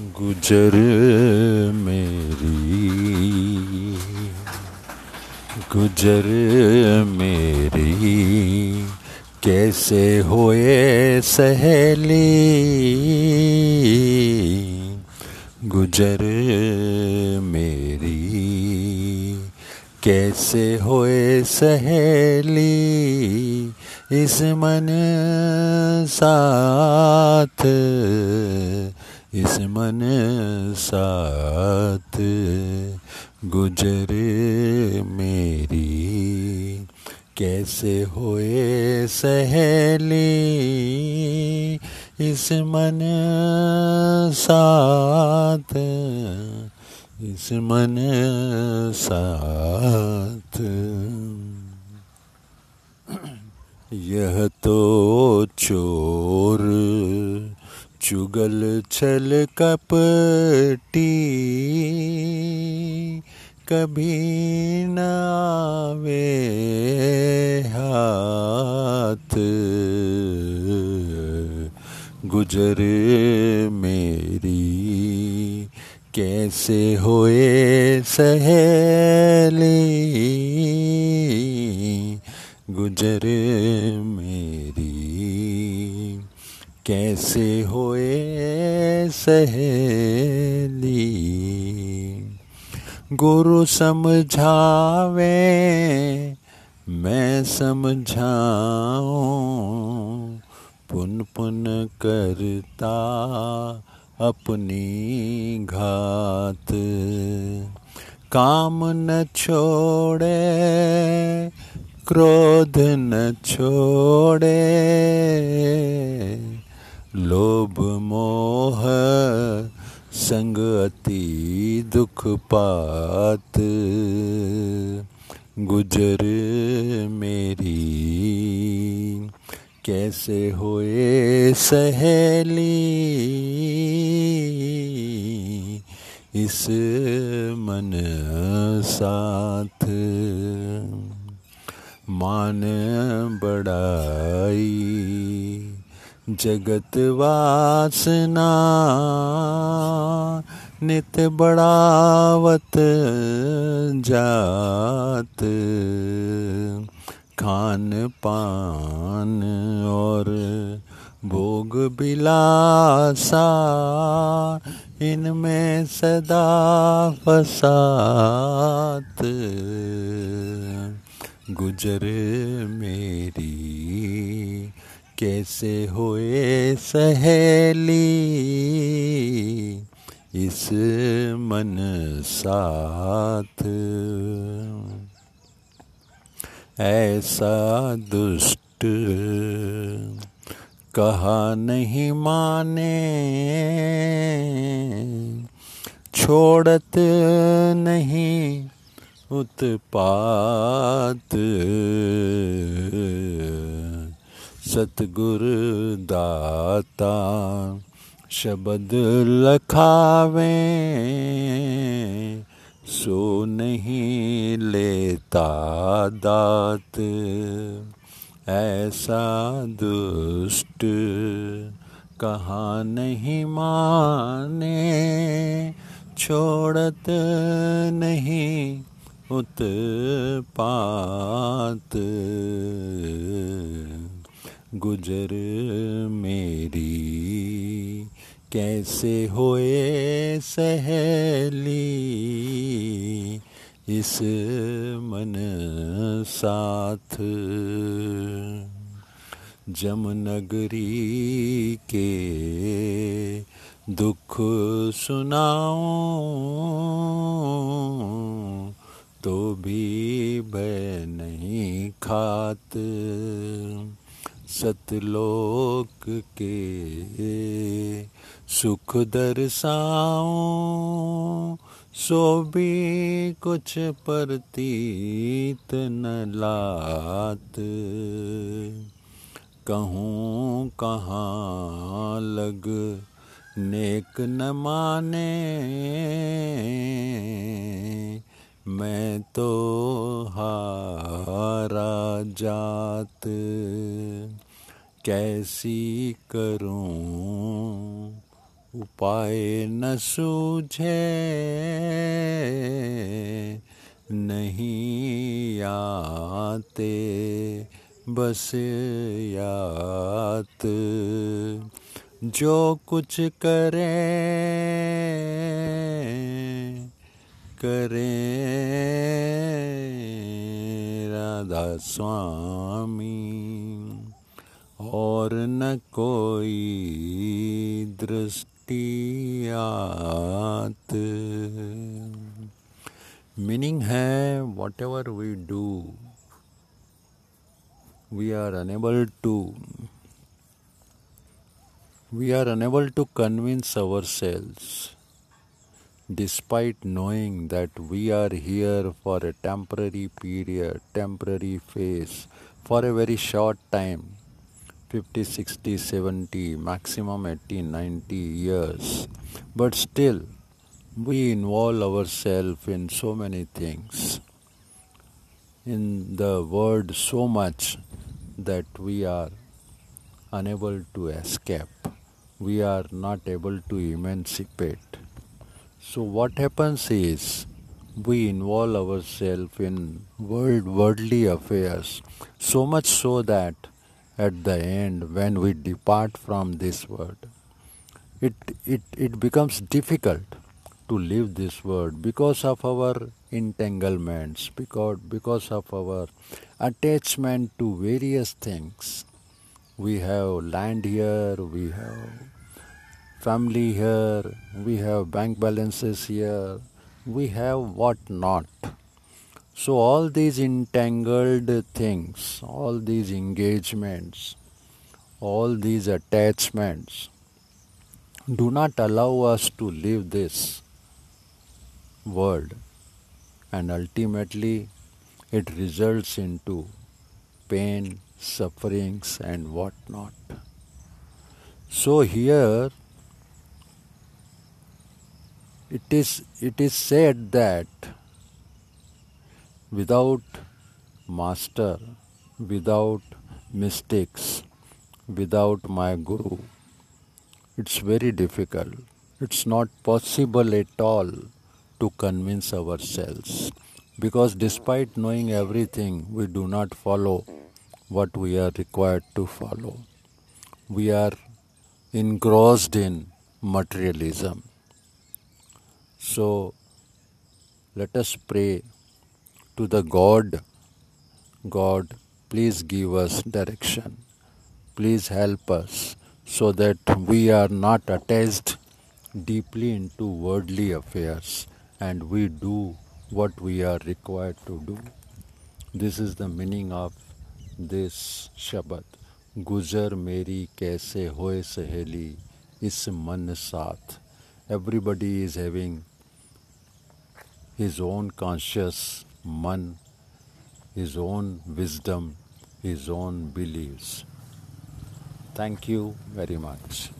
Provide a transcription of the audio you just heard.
गुजर मेरी गुजर मेरी, कैसे होए सहेली? गुजर मेरी, कैसे होए सहेली? इस मन साथ इस मन साथ गुजरे मेरी। कैसे होए सहेली? इस मन साथ इस मन साथ। यह तो चोर चुगल छल कपटी कभी न आवे हाथ। गुजर मेरी कैसे होए सहेली? गुजर मेरी कैसे होए सहेली? गुरु समझावे, मैं समझाऊं। पुन पुन करता अपनी घात। काम न छोड़े, क्रोध न छोड़े। लोभ मोह, संग अति दुख पात। गुजर मेरी, कैसे होए सहेली? इस मन साथ। मान बड़ाई जगत वासना, नित बढ़ावत जात। खान पान और भोग बिलासा, इनमें सदा फसात। गुजर मेरी कैसे होए सहेली? इस मन साथ। ऐसा दुष्ट कहा नहीं माने। छोड़त नहीं उत्पात। सतगुर दाता, शब्द लखावे, सो नहीं लेता दात। ऐसा दुष्ट कहाँ नहीं माने, छोड़त नहीं उत्पात गुजर मेरी। कैसे होए सहेली? इस मन साथ। जमनगरी के दुख सुनाओ तो भी भय नहीं खात। सतलोक के सुख दर्शाओ सो भी कुछ प्रतीत न लात। कहूँ कहाँ लग नेक न माने, मैं तो हारा जात। कैसी करूँ? उपाय न सूझे। नहीं आते, बस यात जो कुछ करें करें। राधा स्वामी। और न कोई दृष्टि आत मीनिंग है whatever we do we are unable to we are unable to convince ourselves despite knowing that we are here for a temporary period temporary phase for a very short time 50 60 70 maximum 80 90 years but still we involve ourselves in so many things in the world so much that we are unable to escape. We are not able to emancipate. So what happens is we involve ourselves in world worldly affairs so much so that at the end when we depart from this world it it, it becomes difficult to leave this world because of our entanglements because because of our attachment to various things. We have land here, we have family here, we have bank balances here, we have what not. So, all these entangled things, all these engagements, all these attachments do not allow us to live this world, and ultimately it results into pain, sufferings, and whatnot. So here it is it is said that without master, without mistakes, without my guru, it's very difficult. It's not possible at all to convince ourselves because despite knowing everything, we do not follow what we are required to follow. We are engrossed in materialism. So let us pray to the God God, please give us direction. Please help us so that we are not attached deeply into worldly affairs and we do what we are required to do. This is the meaning of this Shabad. गुजर मेरी कैसे होए सहेली इस मन साथ everybody is having his own conscious man, his own wisdom, his own beliefs. Thank you very much.